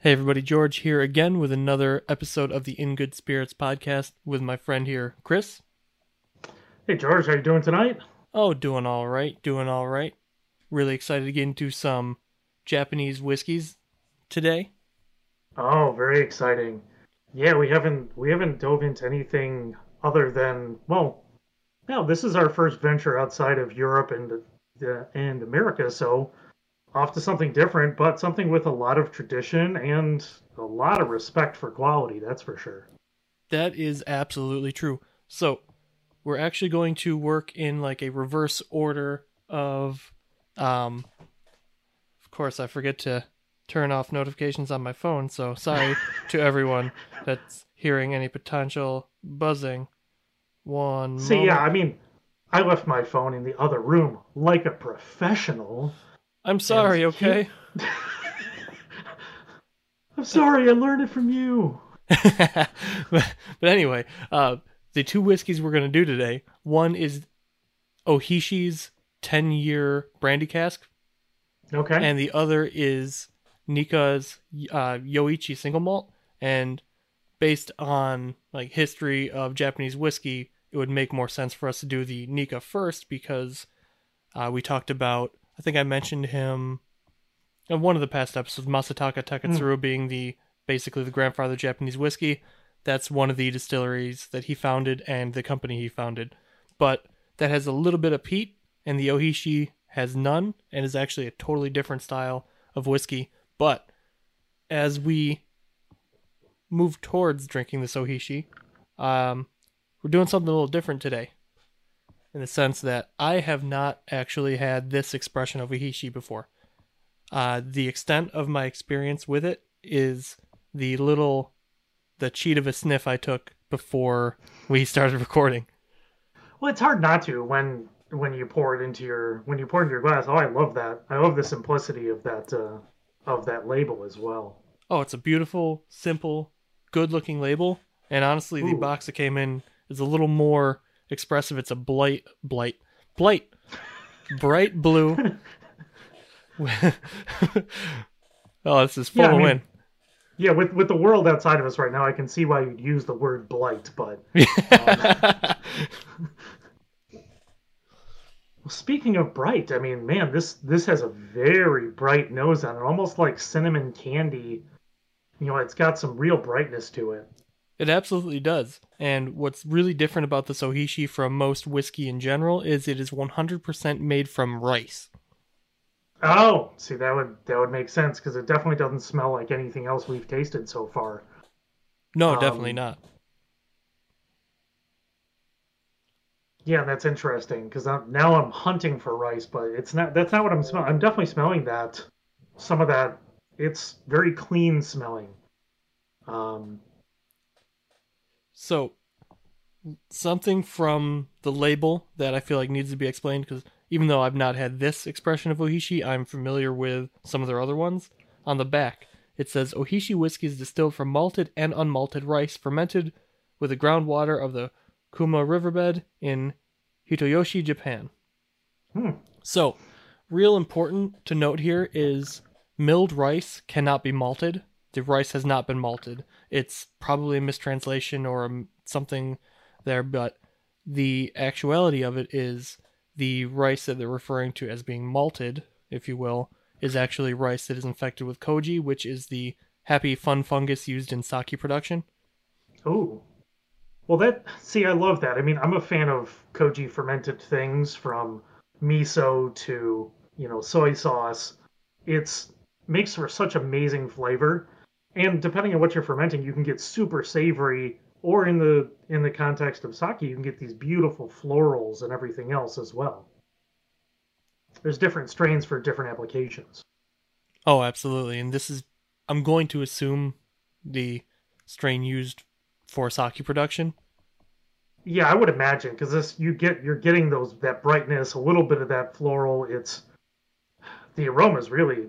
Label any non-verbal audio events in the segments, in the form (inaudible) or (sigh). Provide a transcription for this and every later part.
Hey everybody, George here again with another episode of the In Good Spirits podcast with my friend here, Chris. Hey George, how you doing tonight? Oh, doing all right, doing all right. Really excited to get into some Japanese whiskeys today. Oh, very exciting. Yeah, we haven't we haven't dove into anything other than well, no, this is our first venture outside of Europe and uh, and America, so off to something different, but something with a lot of tradition and a lot of respect for quality. That's for sure. That is absolutely true. So, we're actually going to work in like a reverse order of um of course I forget to turn off notifications on my phone, so sorry (laughs) to everyone that's hearing any potential buzzing. One See, moment. yeah, I mean, I left my phone in the other room like a professional. I'm sorry, and- okay? (laughs) I'm sorry, I learned it from you. (laughs) but, but anyway, uh, the two whiskeys we're going to do today one is Ohishi's 10 year brandy cask, Okay. and the other is Nikka's uh, Yoichi single malt. And based on like history of Japanese whiskey, it would make more sense for us to do the Nika first because uh, we talked about, I think I mentioned him in one of the past episodes, Masataka Taketsuru being the basically the grandfather of Japanese whiskey. That's one of the distilleries that he founded and the company he founded. But that has a little bit of peat, and the Ohishi has none, and is actually a totally different style of whiskey. But as we move towards drinking this Ohishi, um, we're doing something a little different today. In the sense that I have not actually had this expression of Ohishi before. Uh, the extent of my experience with it is the little, the cheat of a sniff I took before we started (laughs) recording. Well, it's hard not to when when you pour it into your when you pour into your glass. Oh, I love that. I love the simplicity of that uh, of that label as well. Oh, it's a beautiful, simple, good-looking label, and honestly, the box that came in is a little more expressive. It's a blight, blight, blight, bright blue. (laughs) (laughs) oh, this is full Yeah, I of mean- wind. Yeah, with with the world outside of us right now, I can see why you'd use the word blight. But (laughs) um, well, speaking of bright, I mean, man, this this has a very bright nose on it, almost like cinnamon candy. You know, it's got some real brightness to it. It absolutely does. And what's really different about the Sohishi from most whiskey in general is it is 100% made from rice. Oh, see, that would that would make sense because it definitely doesn't smell like anything else we've tasted so far. No, Um, definitely not. Yeah, that's interesting because now I'm hunting for rice, but it's not. That's not what I'm smelling. I'm definitely smelling that. Some of that. It's very clean smelling. Um, So, something from the label that I feel like needs to be explained because even though I've not had this expression of Ohishi, I'm familiar with some of their other ones. On the back, it says Ohishi whiskey is distilled from malted and unmalted rice, fermented with the groundwater of the Kuma riverbed in Hitoyoshi, Japan. Hmm. So, real important to note here is milled rice cannot be malted. The rice has not been malted. It's probably a mistranslation or something there, but the actuality of it is the rice that they're referring to as being malted, if you will, is actually rice that is infected with koji, which is the happy fun fungus used in sake production. oh, well, that. See, I love that. I mean, I'm a fan of koji fermented things from miso to you know soy sauce. It's makes for such amazing flavor, and depending on what you're fermenting, you can get super savory. Or in the in the context of sake, you can get these beautiful florals and everything else as well. There's different strains for different applications. Oh, absolutely. And this is, I'm going to assume, the strain used for sake production. Yeah, I would imagine because this you get you're getting those that brightness, a little bit of that floral. It's the aroma's really.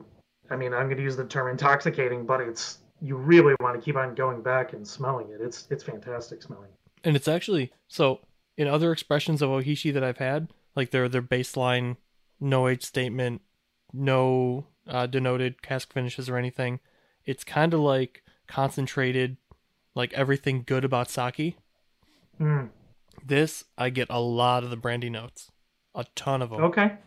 I mean, I'm going to use the term intoxicating, but it's you really want to keep on going back and smelling it. It's it's fantastic smelling. And it's actually so in other expressions of Ohishi that I've had, like their their baseline no age statement, no uh, denoted cask finishes or anything, it's kind of like concentrated, like everything good about sake. Mm, This I get a lot of the brandy notes, a ton of them. okay.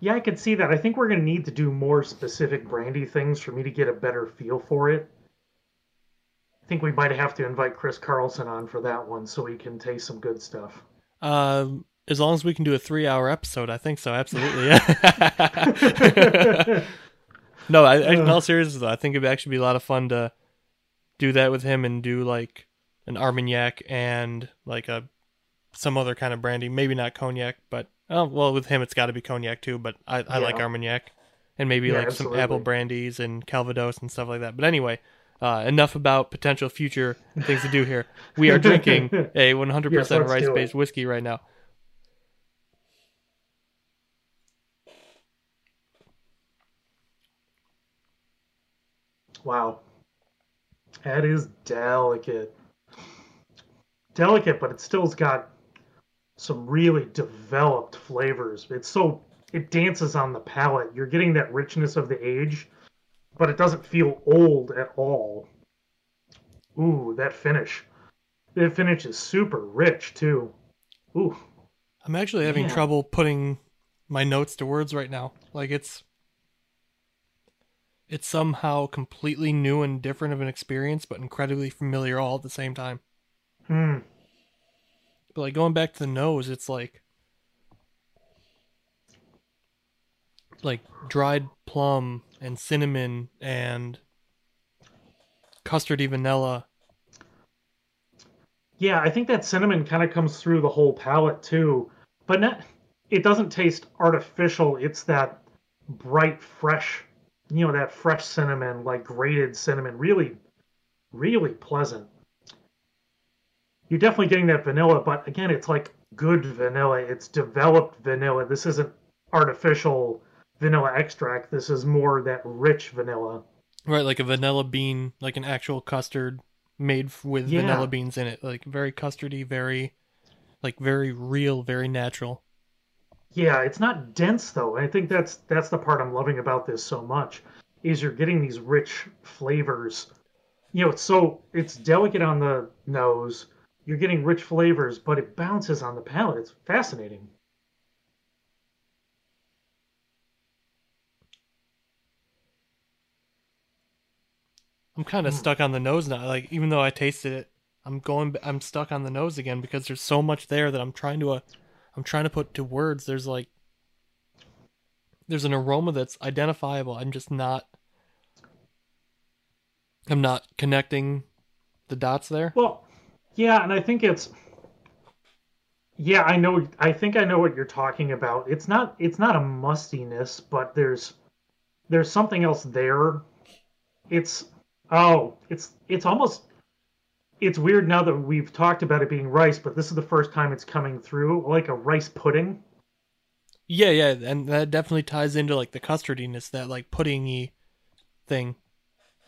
Yeah, I could see that. I think we're going to need to do more specific brandy things for me to get a better feel for it. I think we might have to invite Chris Carlson on for that one so we can taste some good stuff. Um, as long as we can do a three-hour episode, I think so. Absolutely. (laughs) (laughs) no, I, I, in all seriousness, though, I think it'd actually be a lot of fun to do that with him and do like an Armagnac and like a some other kind of brandy. Maybe not cognac, but oh well, with him it's got to be cognac too. But I, I like Armagnac and maybe Yeah, like some apple brandies and Calvados and stuff like that. But anyway. Uh, enough about potential future things to do here. We are drinking a 100% (laughs) Yes, rice based whiskey right now. Wow. That is delicate. Delicate, but it still's got some really developed flavors. It's so it dances on the palate. You're getting that richness of the age, but it doesn't feel old at all. Ooh, that finish. That finish is super rich too. Ooh. I'm actually having Man. trouble putting my notes to words right now. Like it's it's somehow completely new and different of an experience, but incredibly familiar all at the same time. Hmm. But like going back to the nose, it's like like dried plum and cinnamon and custardy vanilla. Yeah, I think that cinnamon kind of comes through the whole palate too, but not, it doesn't taste artificial. It's that bright, fresh, you know, that fresh cinnamon, like grated cinnamon. Really, really pleasant. You're definitely getting that vanilla, but again, it's like good vanilla. It's developed vanilla. This isn't artificial vanilla extract. This is more that rich vanilla. Right, like a vanilla bean, like an actual custard made with Yeah. vanilla beans in it. Like very custardy, very like very real, very natural. Yeah, it's not dense though. I think that's that's the part I'm loving about this so much is you're getting these rich flavors. You know, it's so it's delicate on the nose. You're getting rich flavors, but it bounces on the palate. It's fascinating. I'm kind of Mm. stuck on the nose now. Like even though I tasted it, I'm going. I'm stuck on the nose again because there's so much there that I'm trying to. Uh, I'm trying to put to words. There's like. There's an aroma that's identifiable. I'm just not. I'm not connecting the dots there. Well, yeah, and I think it's Yeah, I know I think I know what you're talking about. It's not it's not a mustiness, but there's there's something else there. It's oh, it's it's almost it's weird now that we've talked about it being rice, but this is the first time it's coming through like a rice pudding. Yeah, yeah, and that definitely ties into like the custardiness, that like puddingy thing.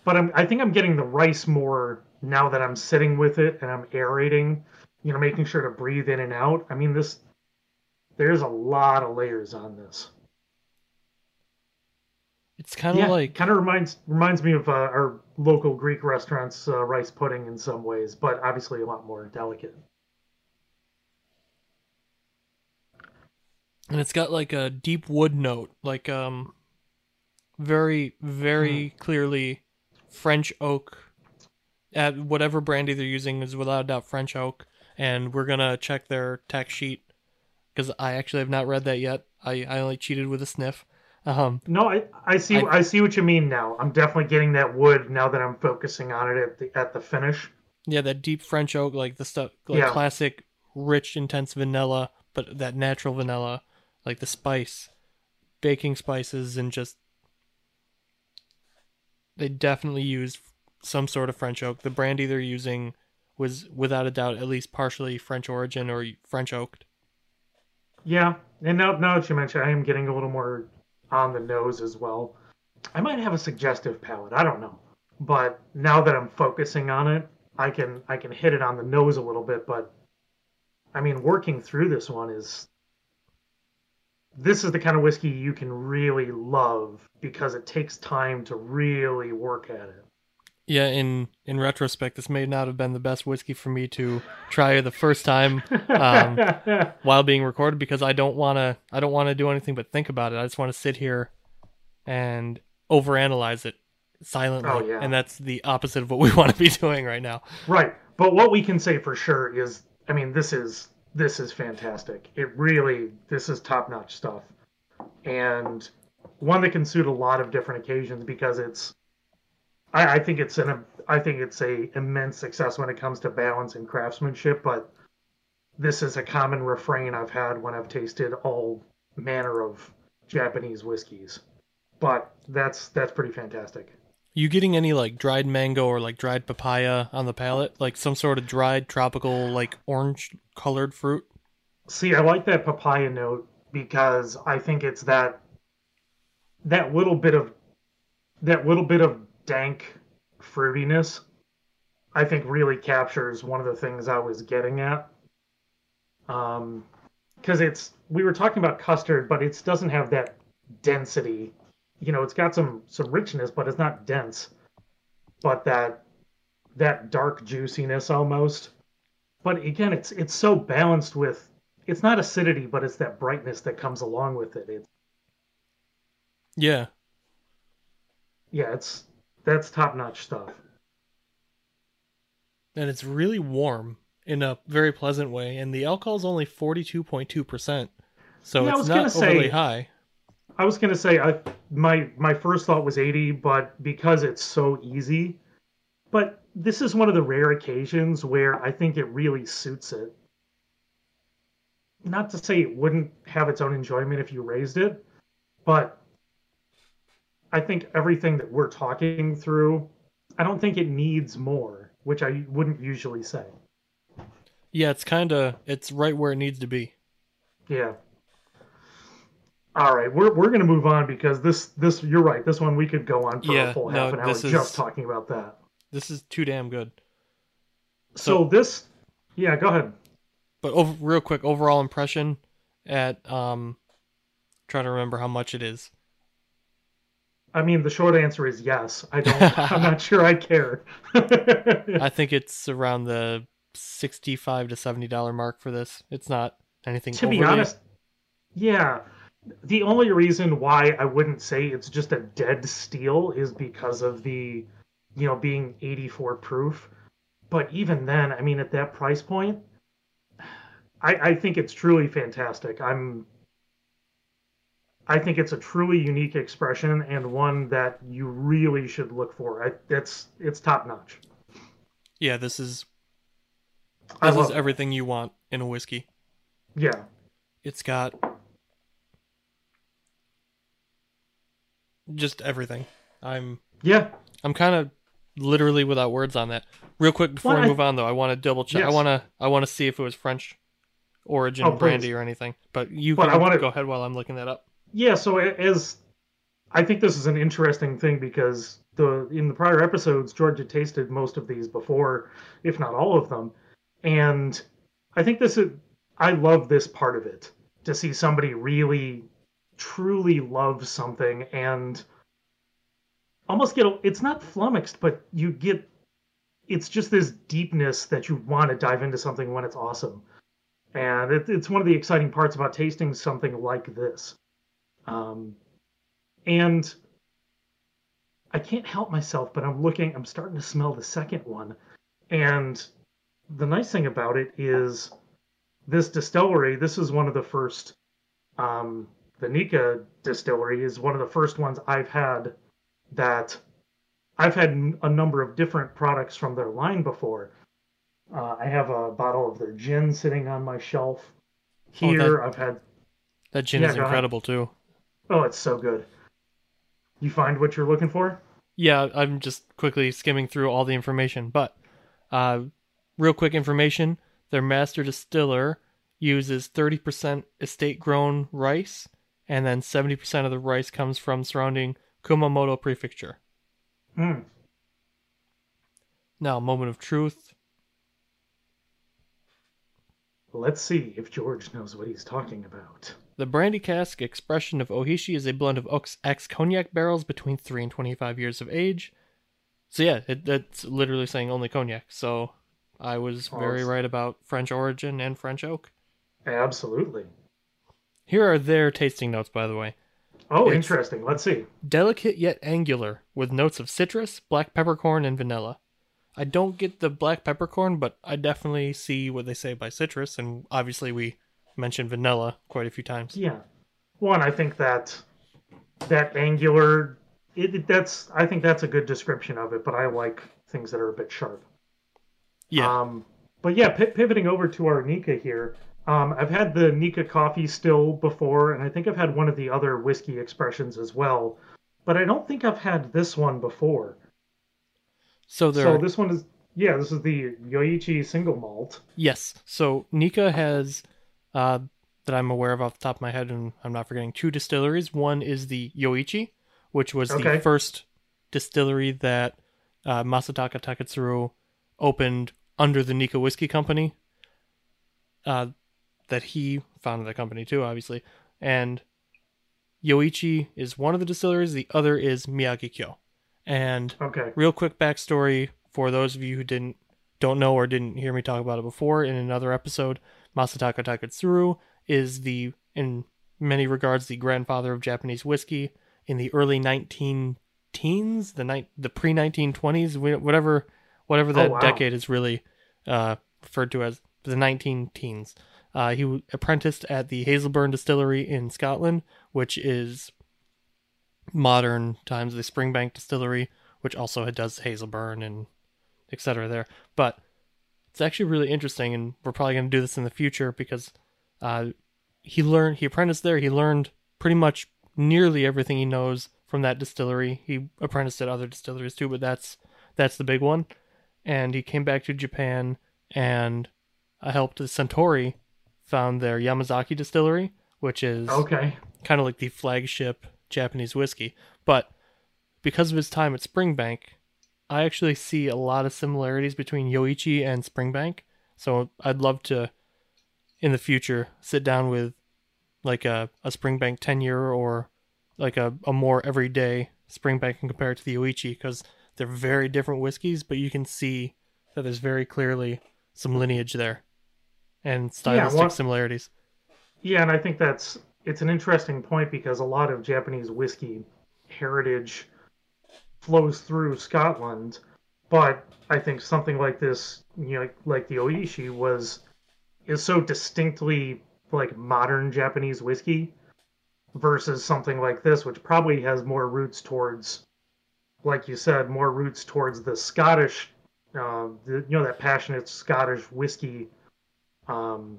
But I'm I think I'm getting the rice more now that I'm sitting with it and I'm aerating, you know, making sure to breathe in and out. I mean this there's a lot of layers on this. It's kind of yeah, like kind of reminds reminds me of uh, our local Greek restaurants uh, rice pudding in some ways, but obviously a lot more delicate. and it's got like a deep wood note, like um very very clearly French oak. At whatever brandy they're using is without a doubt French oak, and we're gonna check their tax sheet because I actually have not read that yet. I I only cheated with a sniff. Um, No, I, I see I- I, see what you mean now. I'm definitely getting that wood now that I'm focusing on it at the at the finish. yeah, that deep French oak, like the stuff, like Yeah. classic, rich, intense vanilla, but that natural vanilla, like the spice, baking spices, and just they definitely used some sort of French oak. The brandy they're using was without a doubt at least partially French origin or French oaked. Yeah, and now now that you mention, I am getting a little more on the nose as well. I might have a suggestive palate. I don't know, but now that I'm focusing on it, I can I can hit it on the nose a little bit. But I mean, working through this one is this is the kind of whiskey you can really love because it takes time to really work at it. Yeah, in in retrospect, this may not have been the best whiskey for me to try the first time um, (laughs) while being recorded because I don't want to. I don't want to do anything but think about it. I just want to sit here and overanalyze it silently, Oh, yeah. and that's the opposite of what we (laughs) want to be doing right now. Right. But what we can say for sure is I mean this is this is fantastic. It really this is top-notch stuff. And one that can suit a lot of different occasions because it's I, I think it's an I think it's a immense success when it comes to balance and craftsmanship, but this is a common refrain I've had when I've tasted all manner of Japanese whiskeys. But that's that's pretty fantastic. You getting any like dried mango or like dried papaya on the palate, like some sort of dried tropical like orange colored fruit? See, I like that papaya note because I think it's that that little bit of that little bit of dank fruitiness. I think really captures one of the things I was getting at. Um, because it's we were talking about custard, but it doesn't have that density. You know, it's got some some richness, but it's not dense. But that that dark juiciness almost. But again, it's it's so balanced with it's not acidity, but it's that brightness that comes along with it. It's Yeah, yeah, it's that's top notch stuff. and it's really warm in a very pleasant way, and the alcohol is only forty two point two percent, so Yeah, it's not gonna say- overly high. I was gonna say I my my first thought was 80, but because it's so easy, but this is one of the rare occasions where I think it really suits it. Not to say it wouldn't have its own enjoyment if you raised it, but I think everything that we're talking through, I don't think it needs more, which I wouldn't usually say. Yeah, it's kind of it's right where it needs to be. Yeah. All right, we're we're gonna move on because this this you're right. This one we could go on for Yeah, a full no, half an hour is- just talking about that. This is too damn good. So, this, yeah, go ahead. But over, real quick, overall impression at um, trying to remember how much it is. I mean, the short answer is yes. I don't. I'm not (laughs) sure I care. I think it's around the sixty-five to seventy dollar mark for this. It's not anything. to be honest, yeah. The only reason why I wouldn't say it's just a dead steal is because of the, you know, being 84 proof. But even then, I mean, at that price point, I, I think it's truly fantastic. I'm. I think it's a truly unique expression and one that you really should look for. I, it's it's top notch. yeah, this is this is love it. everything you want in a whiskey. Yeah, It's got just everything. I'm yeah. I'm kind of literally without words on that. Real quick before Well, I move on though, I want to double check. I want to I want to see if it was French origin Oh, please. brandy or anything. But you But can I wanna- go ahead while I'm looking that up. Yeah, so as I think this is an interesting thing because the in the prior episodes George had tasted most of these before, if not all of them, and I think this is I love this part of it to see somebody really truly love something and almost get it's not flummoxed but you get it's just this deepness that you want to dive into something when it's awesome. And it, it's one of the exciting parts about tasting something like this um, and I can't help myself, but I'm looking, I'm starting to smell the second one. And the nice thing about it is this distillery, this is one of the first, um, the Nikka distillery is one of the first ones I've had that I've had a number of different products from their line before. Uh, I have a bottle of their gin sitting on my shelf. Oh, that- Here, I've had That gin Yeah, is incredible too. Oh, it's so good. You find what you're looking for? Yeah, I'm just quickly skimming through all the information, but uh, real quick information: their master distiller uses 30% estate-grown rice, and then 70% of the rice comes from surrounding Kumamoto Prefecture. Hmm. Now, moment of truth. Let's see if George knows what he's talking about. The brandy cask expression of Ohishi is a blend of oaks ex cognac barrels between 3 and 25 years of age. So, yeah, it, it's literally saying only cognac. So, I was very right about French origin and French oak. Absolutely. Here are their tasting notes, by the way. Oh, it's interesting. Let's see. Delicate yet angular, with notes of citrus, black peppercorn, and vanilla. I don't get the black peppercorn, but I definitely see what they say by citrus, and obviously we mentioned vanilla quite a few times. Yeah. One, I think that that angular, it, that's I think that's a good description of it. But I like things that are a bit sharp. Yeah. Um, but yeah, p- pivoting over to our Nikka here. Um, I've had the Nikka coffee still before, and I think I've had one of the other whiskey expressions as well. But I don't think I've had this one before. So there. So this one is yeah, this is the Yoichi single malt. Yes. So Nikka has uh, that I'm aware of off the top of my head, and I'm not forgetting two distilleries. One is the Yoichi, which was Okay. the first distillery that uh, Masataka Taketsuru opened under the Nikka Whiskey Company. Uh, that he founded the company too, obviously. And Yoichi is one of the distilleries. The other is Miyagikyo. And Okay. real quick backstory for those of you who didn't don't know or didn't hear me talk about it before in another episode masataka taketsuru is the in many regards the grandfather of japanese whiskey. In the early 19 teens the ni- the pre 1920s whatever whatever that Oh, wow. decade is really uh, referred to as the 19 teens. Uh, he w- apprenticed at the hazelburn distillery in scotland which is modern times the springbank distillery which also does hazelburn and etc there. But it's actually really interesting and we're probably going to do this in the future because uh, he learned he apprenticed there he learned pretty much nearly everything he knows from that distillery he apprenticed at other distilleries too but that's that's the big one and he came back to japan and uh, helped the Suntory found their yamazaki distillery which is Okay. kind of like the flagship Japanese whiskey. But because of his time at Springbank, I actually see a lot of similarities between Yoichi and Springbank. So I'd love to, in the future, sit down with like a, a Springbank 10 year or like a, a more everyday Springbank and compare it to the Yoichi because they're very different whiskeys, but you can see that there's very clearly some lineage there and stylistic well- similarities. Yeah, and I think that's it's an interesting point because a lot of Japanese whiskey heritage flows through Scotland, but I think something like this, you know, like the Ohishi was is so distinctly like modern Japanese whiskey versus something like this which probably has more roots towards like you said, more roots towards the Scottish uh, the, you know that passionate Scottish whiskey um,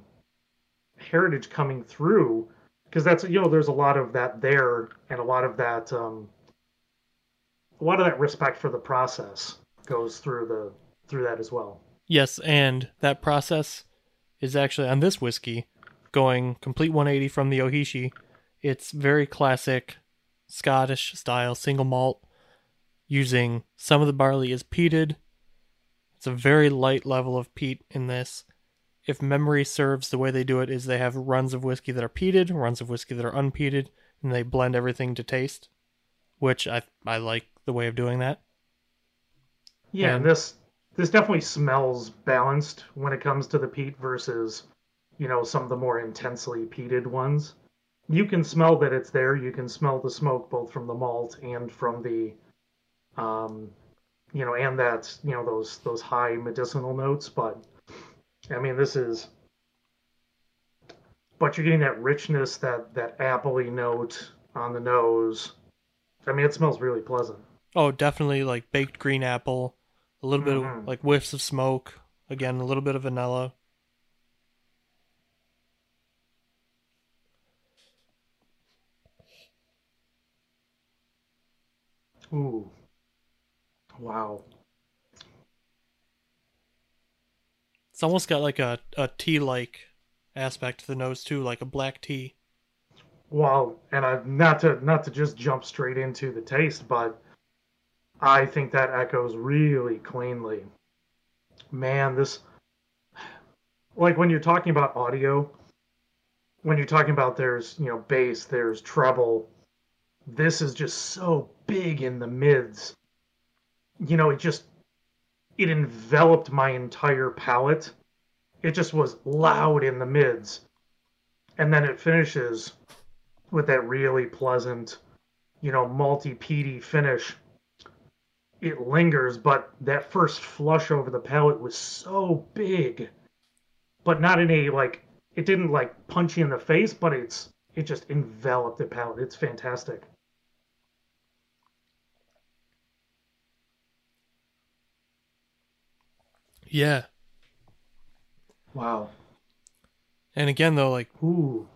heritage coming through because that's you know there's a lot of that there and a lot of that um, a lot of that respect for the process goes through the through that as well. Yes, and that process is actually on this whiskey going complete 180 from the Ohishi. It's very classic Scottish style single malt using some of the barley is peated. It's a very light level of peat in this. If memory serves, the way they do it is they have runs of whiskey that are peated, runs of whiskey that are unpeated, and they blend everything to taste, which I I like the way of doing that. Yeah, And- this this definitely smells balanced when it comes to the peat versus you know some of the more intensely peated ones. You can smell that it's there. You can smell the smoke both from the malt and from the um you know and that you know those those high medicinal notes but I mean this is but you're getting that richness that that appley note on the nose. I mean it smells really pleasant. Oh, definitely like baked green apple, a little bit Mhm. of like whiffs of smoke, again a little bit of vanilla. Ooh. Wow. It's almost got like a, a tea like aspect to the nose too, like a black tea. Well, and I not to not to just jump straight into the taste, but I think that echoes really cleanly. Man, this like when you're talking about audio, when you're talking about there's you know bass, there's treble. This is just so big in the mids. You know, it just it enveloped my entire palate. It just was loud in the mids. And then it finishes with that really pleasant, you know, multi peaty finish. It lingers, but that first flush over the palate was so big. But not in a like it didn't like punch you in the face, but it's it just enveloped the palate. It's fantastic. Yeah. Wow. And again, though, like Ooh.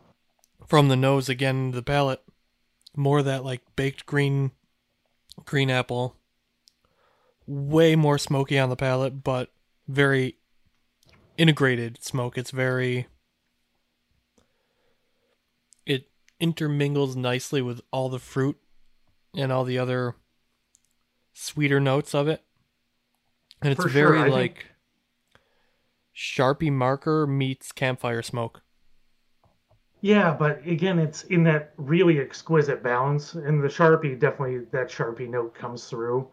From the nose again to the palate, more of that like baked green, green apple. Way more smoky on the palate, but very integrated smoke. It's very. It intermingles nicely with all the fruit and all the other sweeter notes of it. And it's For sure, very think- like Sharpie marker meets campfire smoke. Yeah, but again, it's in that really exquisite balance, and the Sharpie definitely that Sharpie note comes through.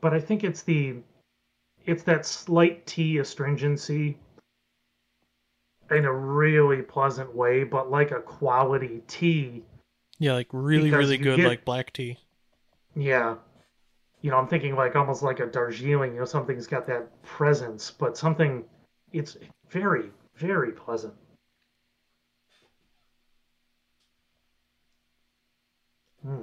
But I think it's the it's that slight tea astringency in a really pleasant way, but like a quality tea. Yeah, like really, really good get- like black tea. Yeah. You know, I'm thinking like almost like a Darjeeling, you know, something's got that presence, but something it's very, very pleasant. Hmm.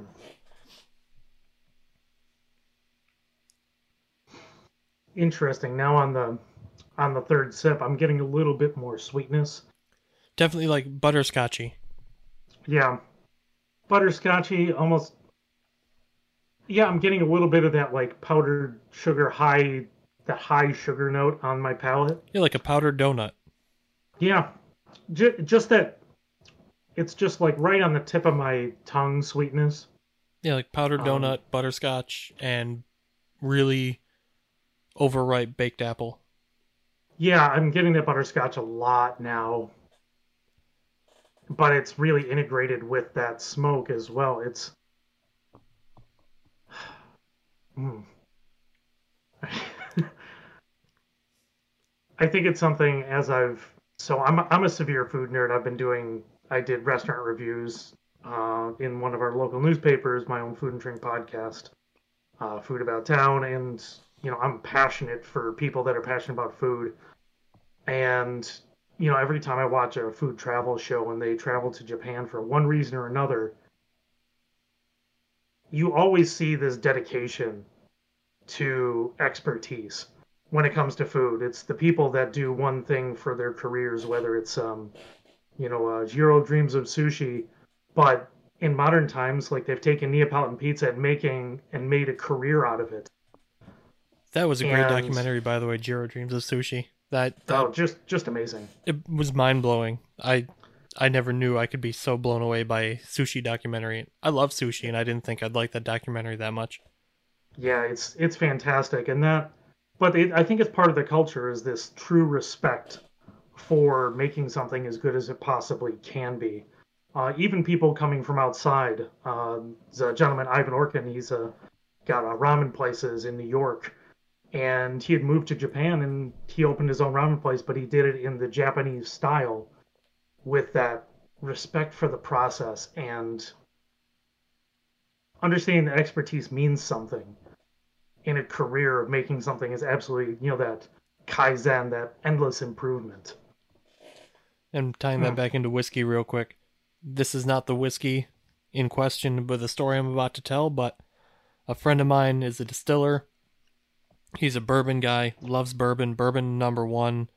Interesting. Now on the on the third sip, I'm getting a little bit more sweetness. Definitely like butterscotchy. Yeah. Butterscotchy, almost. Yeah, I'm getting a little bit of that like powdered sugar high, that high sugar note on my palate. Yeah, like a powdered donut. Yeah, J- just that. It's just like right on the tip of my tongue sweetness. Yeah, like powdered Um, donut, butterscotch, and really overripe baked apple. Yeah, I'm getting that butterscotch a lot now. But it's really integrated with that smoke as well. It's. (sighs) Mm. (laughs) I think it's something as I've. So I'm I'm a severe food nerd. I've been doing. I did restaurant reviews uh, in one of our local newspapers, my own food and drink podcast, uh, Food About Town, and you know I'm passionate for people that are passionate about food. And you know every time i watch a food travel show and they travel to japan for one reason or another you always see this dedication to expertise when it comes to food. It's the people that do one thing for their careers whether it's um you know uh, jiro dreams of sushi but in modern times like they've taken neapolitan pizza and making and made a career out of it That was a great And- documentary, by the way. Jiro Dreams of Sushi. That, that oh just just amazing it was mind blowing. I I never knew I could be so blown away by a sushi documentary. I love sushi, and I didn't think I'd like that documentary that much. Yeah, it's it's fantastic, and that, but it, I think it's part of the culture is this true respect for making something as good as it possibly can be. Uh, even people coming from outside. Uh, a gentleman, Ivan Orkin. He's uh, got uh, ramen places in New York, and he had moved to Japan and he opened his own ramen place, but he did it in the Japanese style, with that respect for the process and understanding that expertise means something in a career of making something is absolutely you know that kaizen that endless improvement And tying Hmm. that back into whiskey real quick. This is not the whiskey in question with the story I'm about to tell, but a friend of mine is a distiller. He's a bourbon guy, loves bourbon, bourbon number one,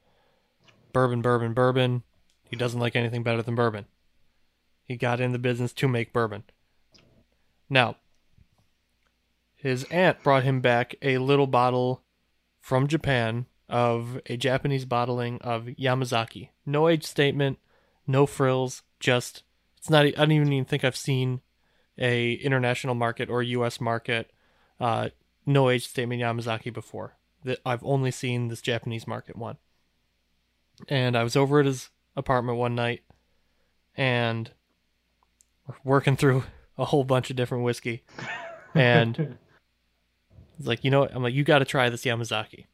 bourbon, bourbon, bourbon. He doesn't like anything better than bourbon. He got in the business to make bourbon. Now, his aunt brought him back a little bottle from Japan of a Japanese bottling of Yamazaki. No age statement, no frills, just it's not I don't even think I've seen a international market or US market uh no age statement Yamazaki before. That I've only seen this Japanese market one. And I was over at his apartment one night and working through (laughs) a whole bunch of different whiskey. And (laughs) He's like, you know what? I'm like, you got to try this Yamazaki.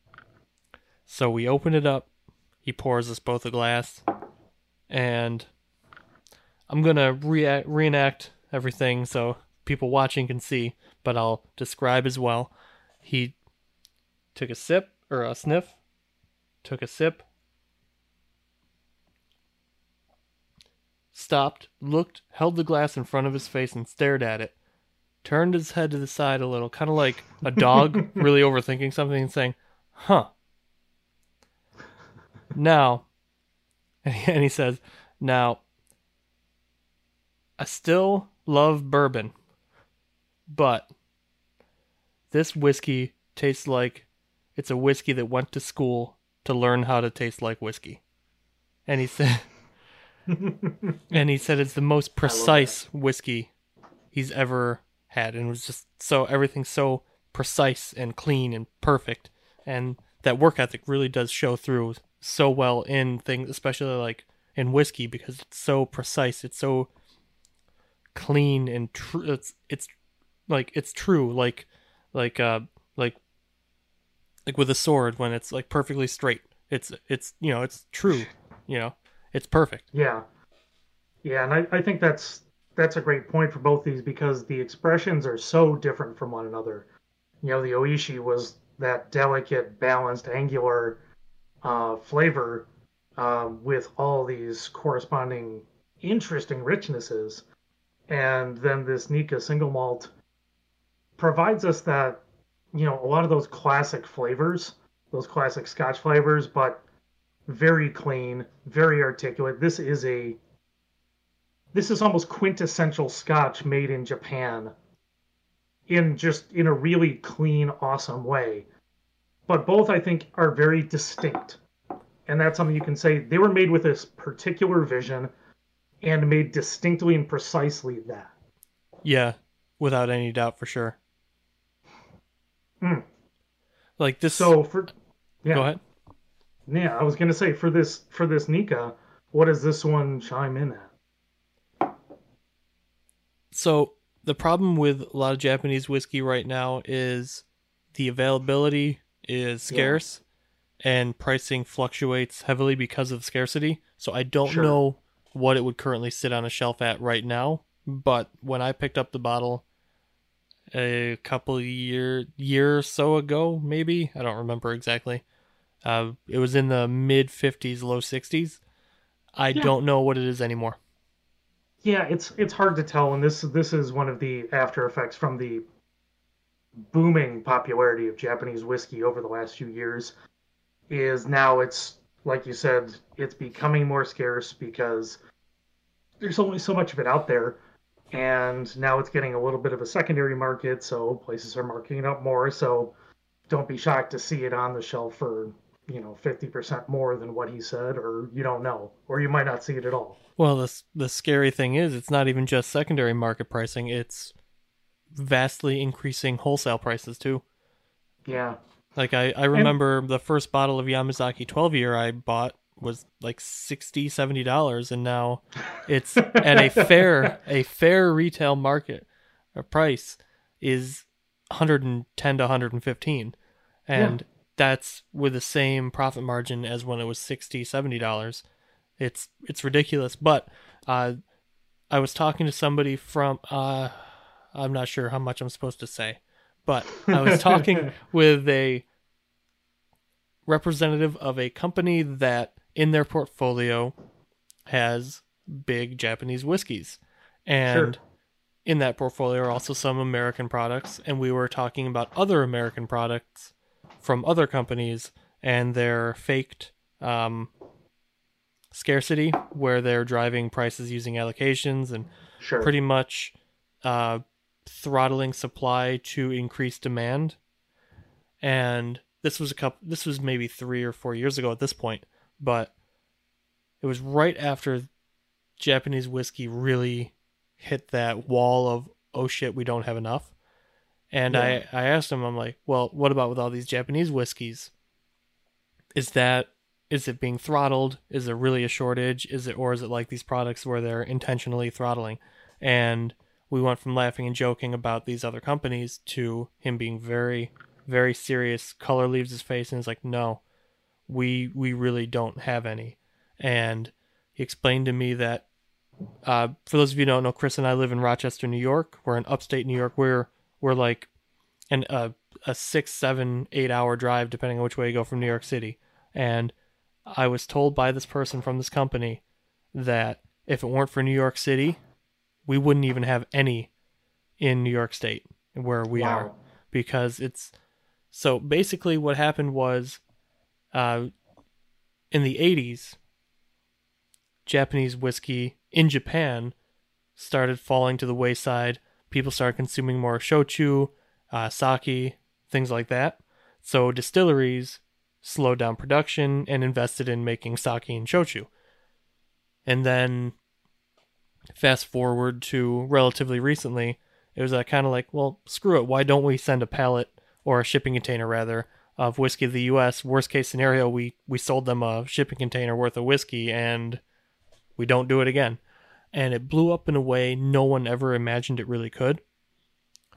So we open it up. He pours us both a glass, and I'm gonna rea- reenact everything so people watching can see, but I'll describe as well. He took a sip or a sniff, took a sip, stopped, looked, held the glass in front of his face, and stared at it turned his head to the side a little, kind of like a dog (laughs) really overthinking something and saying, huh. Now, (laughs) and he, and he says, now, I still love bourbon, but this whiskey tastes like it's a whiskey that went to school to learn how to taste like whiskey. And he said, (laughs) and he said it's the most precise whiskey he's ever had and it was just so everything's so precise and clean and perfect and that work ethic really does show through so well in things especially like in whiskey because it's so precise it's so clean and true it's it's like it's true like like uh like like with a sword when it's like perfectly straight. It's it's you know it's true you know it's perfect. Yeah. Yeah and i, I think that's that's a great point for both these because the expressions are so different from one another. You know, the Ohishi was that delicate, balanced, angular uh, flavor uh, with all these corresponding interesting richnesses. And then this Nikka single malt provides us that, you know, a lot of those classic flavors, those classic Scotch flavors, but very clean, very articulate. This is a this is almost quintessential scotch made in Japan in just in a really clean, awesome way. But both I think are very distinct. And that's something you can say they were made with this particular vision and made distinctly and precisely that. Yeah, without any doubt for sure. Mm. Like this So for yeah. Go ahead. Yeah, I was gonna say for this for this Nikka, what does this one chime in at? So the problem with a lot of Japanese whiskey right now is the availability is scarce yeah. and pricing fluctuates heavily because of scarcity. So I don't sure. know what it would currently sit on a shelf at right now, but when I picked up the bottle a couple year year or so ago, maybe I don't remember exactly. Uh, it was in the mid 50s, low 60s. I yeah. don't know what it is anymore. Yeah, it's it's hard to tell, and this this is one of the after effects from the booming popularity of Japanese whiskey over the last few years. Is now it's like you said, it's becoming more scarce because there's only so much of it out there, and now it's getting a little bit of a secondary market, so places are marking it up more. So don't be shocked to see it on the shelf for you know 50% more than what he said, or you don't know, or you might not see it at all. Well, the the scary thing is, it's not even just secondary market pricing; it's vastly increasing wholesale prices too. Yeah. Like I, I remember and, the first bottle of Yamazaki 12 year I bought was like 60 70 dollars and now it's (laughs) at a fair a fair retail market a price is 110 to 115 and yeah. that's with the same profit margin as when it was 60 70 dollars it's it's ridiculous. But uh, I was talking to somebody from uh, I'm not sure how much I'm supposed to say, but I was talking (laughs) with a representative of a company that in their portfolio has big Japanese whiskeys. And sure. in that portfolio are also some American products. And we were talking about other American products from other companies and their faked um, scarcity where they're driving prices using allocations and sure. pretty much uh, throttling supply to increase demand. And this was a couple. This was maybe three or four years ago at this point, but it was right after Japanese whiskey really hit that wall of oh shit, we don't have enough. And yeah. I I asked him, I'm like, well, what about with all these Japanese whiskeys? Is that is it being throttled? Is it really a shortage? Is it or is it like these products where they're intentionally throttling? And we went from laughing and joking about these other companies to him being very, very serious. Color leaves his face and he's like, no, we we really don't have any. And he explained to me that uh, for those of you who don't know, Chris and I live in Rochester, New York. We're in upstate New York. We're we're like an uh, a six, seven, eight hour drive depending on which way you go from New York City. And I was told by this person from this company that if it weren't for New York City, we wouldn't even have any in New York State where we Wow. are because it's so basically what happened was uh, in the 80s Japanese whiskey in Japan started falling to the wayside. People started consuming more shochu, uh, sake, things like that. So distilleries slowed down production and invested in making sake and shochu. And then fast forward to relatively recently, it was uh, kind of like, well, screw it. Why don't we send a pallet or a shipping container rather of whiskey to the U.S. Worst case scenario, we we sold them a shipping container worth of whiskey and we don't do it again. And it blew up in a way no one ever imagined it really could.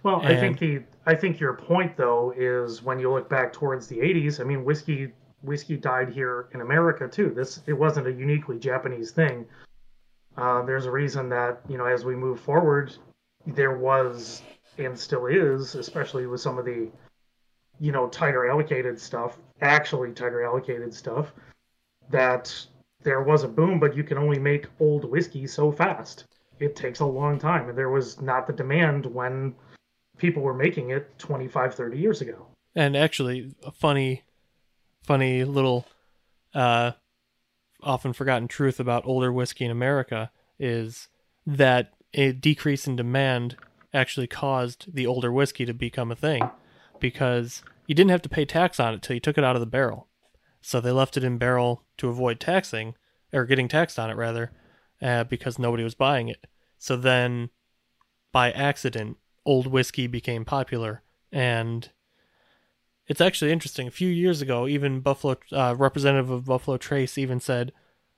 Well, I think the I think your point though is when you look back towards the 80s. I mean, whiskey whiskey died here in America too. This it wasn't a uniquely Japanese thing. Uh, there's a reason that you know as we move forward, there was and still is, especially with some of the you know tighter allocated stuff, actually tighter allocated stuff, that there was a boom, but you can only make old whiskey so fast. It takes a long time, and there was not the demand when people were making it 25 30 years ago And actually, a funny, funny little, uh, often forgotten truth about older whiskey in America is that a decrease in demand actually caused the older whiskey to become a thing because you didn't have to pay tax on it till you took it out of the barrel. So they left it in barrel to avoid taxing, or getting taxed on it rather, uh, because nobody was buying it. So then, by accident, old whiskey became popular, and it's actually interesting. A few years ago, even Buffalo uh, representative of Buffalo Trace even said,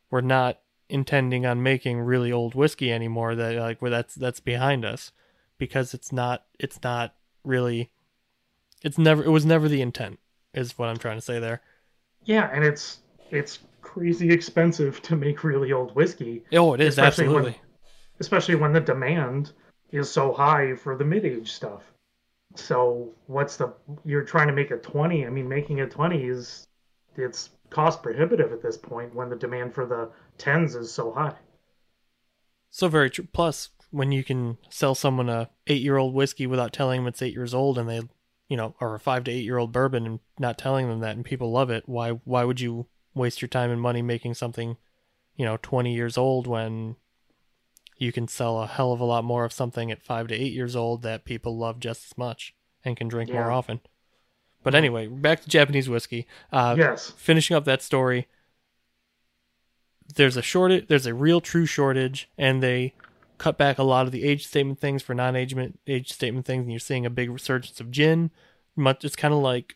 "We're not intending on making really old whiskey anymore. That like where that's that's behind us, because it's not it's not really, it's never it was never the intent." Is what I'm trying to say there. yeah and it's it's crazy expensive to make really old whiskey Oh, it is Especially when- absolutely. especially when the demand is so high for the mid-age stuff so what's the you're trying to make a 20 i mean making a 20 is it's cost prohibitive at this point when the demand for the 10s is so high So very true. Plus, when you can sell someone a eight year old whiskey without telling them it's eight years old, and they, you know, or a five to eight year old bourbon, and not telling them that, and people love it, why why would you waste your time and money making something, you know, twenty years old when you can sell a hell of a lot more of something at five to eight years old that people love just as much and can drink more often. But anyway, back to Japanese whiskey. Uh, yes. finishing up that story there's a shortage there's a real true shortage and they cut back a lot of the age statement things for non-age age statement things and you're seeing a big resurgence of gin. Much it's kind of like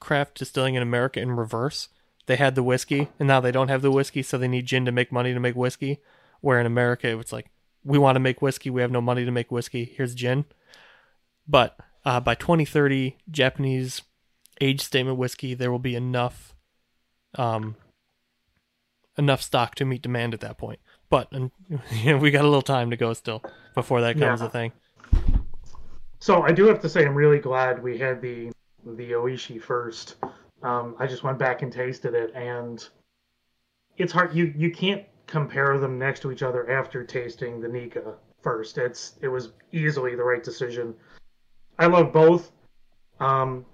craft distilling in america in reverse. They had the whiskey and now they don't have the whiskey so they need gin to make money to make whiskey where in america it's like we want to make whiskey we have no money to make whiskey here's gin but uh, by 2030 japanese age statement whiskey, there will be enough, um, enough stock to meet demand at that point. But and, (laughs) you know, we got a little time to go still before that comes Yeah. a thing. So I do have to say I'm really glad we had the the Ohishi first. Um, I just went back and tasted it, and it's hard. You you can't compare them next to each other after tasting the Nikka first. It's it was easily the right decision. I love both. Um,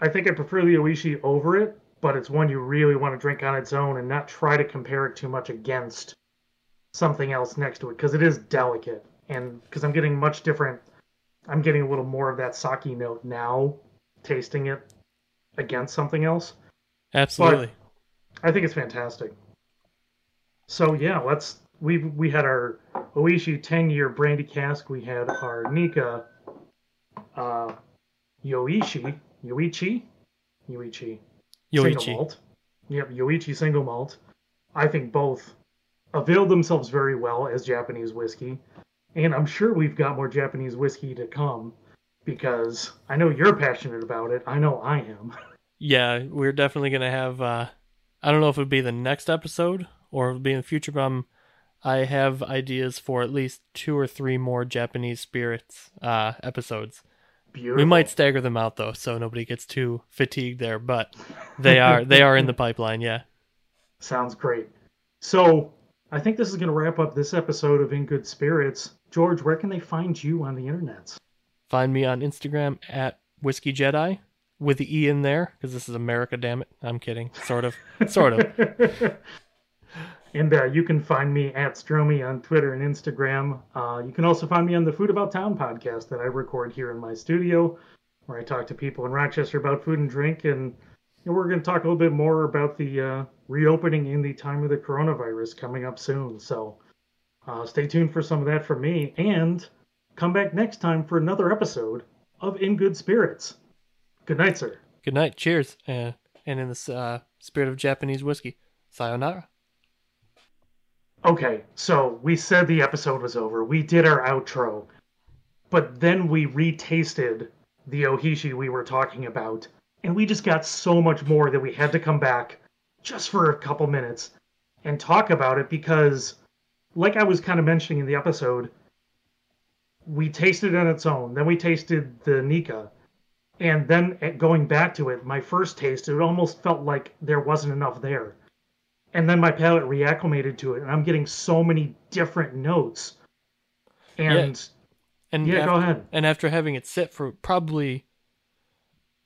I think I prefer the Ohishi over it, but it's one you really want to drink on its own and not try to compare it too much against something else next to it because it is delicate and because I'm getting much different I'm getting a little more of that sake note now, tasting it against something else. Absolutely. I think it's fantastic. So yeah, let's we we had our Ohishi 10 year brandy cask. We had our Nikka uh, Yoichi Yoichi Yoichi single malt. Yep, Yoichi single malt. I think both availed themselves very well as Japanese whiskey, and I'm sure we've got more Japanese whiskey to come because I know you're passionate about it. I know I am. (laughs) Yeah, we're definitely gonna have. uh I don't know if it would be the next episode or it would be in the future, but I'm, I have ideas for at least two or three more Japanese spirits uh episodes. Beautiful. We might stagger them out though, so nobody gets too fatigued there. But they are they are in the (laughs) pipeline. Yeah. Sounds great. So I think this is going to wrap up this episode of In Good Spirits. George, where can they find you on the internet? Find me on Instagram at Whiskey Jedi with the E in there because this is America. Damn it! I'm kidding. Sort of. Sort of. (laughs) and uh, you can find me at Stromy on Twitter and Instagram. Uh, you can also find me on the Food About Town podcast that I record here in my studio, where I talk to people in Rochester about food and drink. And you know, we're going to talk a little bit more about the uh, reopening in the time of the coronavirus coming up soon. So uh, stay tuned for some of that from me. And come back next time for another episode of In Good Spirits. Good night, sir. Good night. Cheers. And in the uh, spirit of Japanese whiskey, sayonara. Okay, so we said the episode was over. We did our outro, but then we retasted the Ohishi we were talking about, and we just got so much more that we had to come back just for a couple minutes and talk about it because, like I was kind of mentioning in the episode, we tasted it on its own. Then we tasted the Nikka. And then eh, going back to it, my first taste, it almost felt like there wasn't enough there and then my palate reacclimated to it, and I'm getting so many different notes. And yeah, and yeah after, go ahead. And after having it sit for probably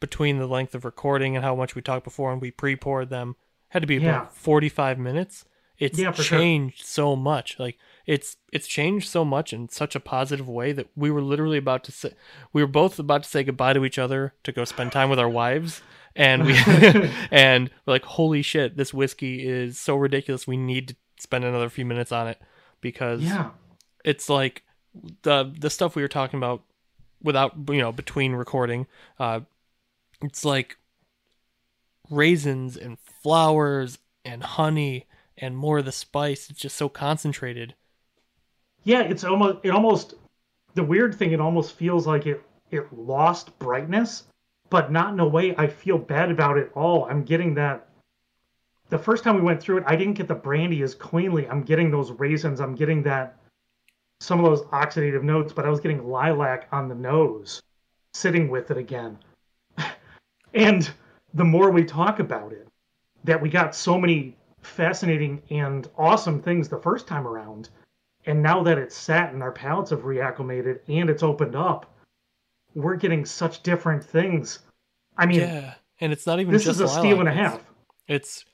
between the length of recording and how much we talked before, and we pre-poured them, had to be Yeah. about 45 minutes. It's Yeah, for sure. changed so much. Like it's it's changed so much in such a positive way that we were literally about to say we were both about to say goodbye to each other to go spend time with our wives and we (laughs) (laughs) and we're like holy shit this whiskey is so ridiculous we need to spend another few minutes on it because yeah, it's like the the stuff we were talking about without you know between recording uh it's like raisins and flowers and honey and more of the spice it's just so concentrated yeah. It's almost it almost the weird thing. It almost feels like it it lost brightness, but not in a way I feel bad about it all. I'm getting that. The first time we went through it, I didn't get the brandy as cleanly. I'm getting those raisins. I'm getting that some of those oxidative notes, but I was getting lilac on the nose, sitting with it again. (laughs) and the more we talk about it, that we got so many fascinating and awesome things the first time around. And now that it's sat and our palates have reacclimated and it's opened up, we're getting such different things. I mean, yeah and it's not even this just is a lilac, steal and a half. it's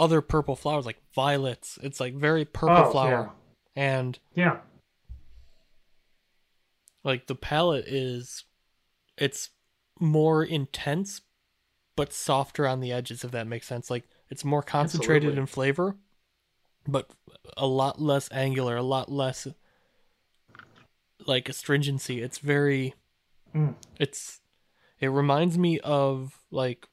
other purple flowers like violets it's like very purple Oh, flower and Yeah. like the palette is it's more intense but softer on the edges if that makes sense like it's more concentrated Absolutely. in flavor but a lot less angular a lot less like astringency it's very Mm. it's it reminds me of like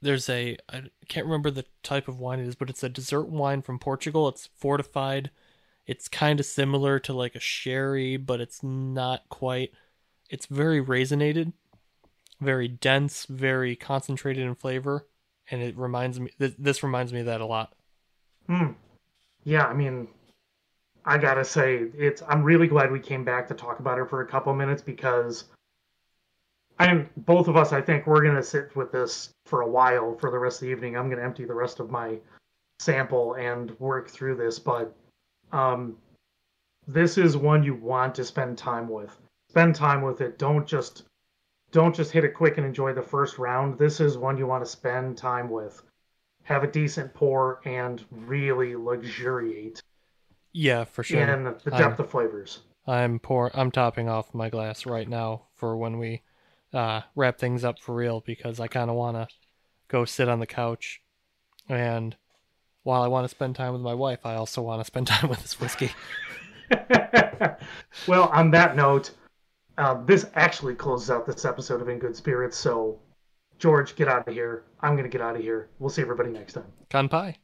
there's a I can't remember the type of wine it is, but it's a dessert wine from Portugal. It's fortified. It's kind of similar to like a sherry, but it's not quite. It's very raisinated, very dense, very concentrated in flavor, and it reminds me. Th- this reminds me of that a lot. Hmm. Yeah, I mean, I gotta say, it's. I'm really glad we came back to talk about it for a couple minutes because, I'm both of us, I think we're gonna sit with this for a while for the rest of the evening. I'm gonna empty the rest of my sample and work through this, but, um, this is one you want to spend time with. Spend time with it. Don't just, don't just hit it quick and enjoy the first round. This is one you want to spend time with have a decent pour and really luxuriate Yeah, for sure. in the depth I'm- of flavors. I'm pour I'm topping off my glass right now for when we uh, wrap things up for real because I kind of want to go sit on the couch and while I want to spend time with my wife, I also want to spend (laughs) time with this whiskey. (laughs) well, on that note, uh, this actually closes out this episode of In Good Spirits. So George, get out of here. I'm going to get out of here. We'll see everybody next time. Kanpai.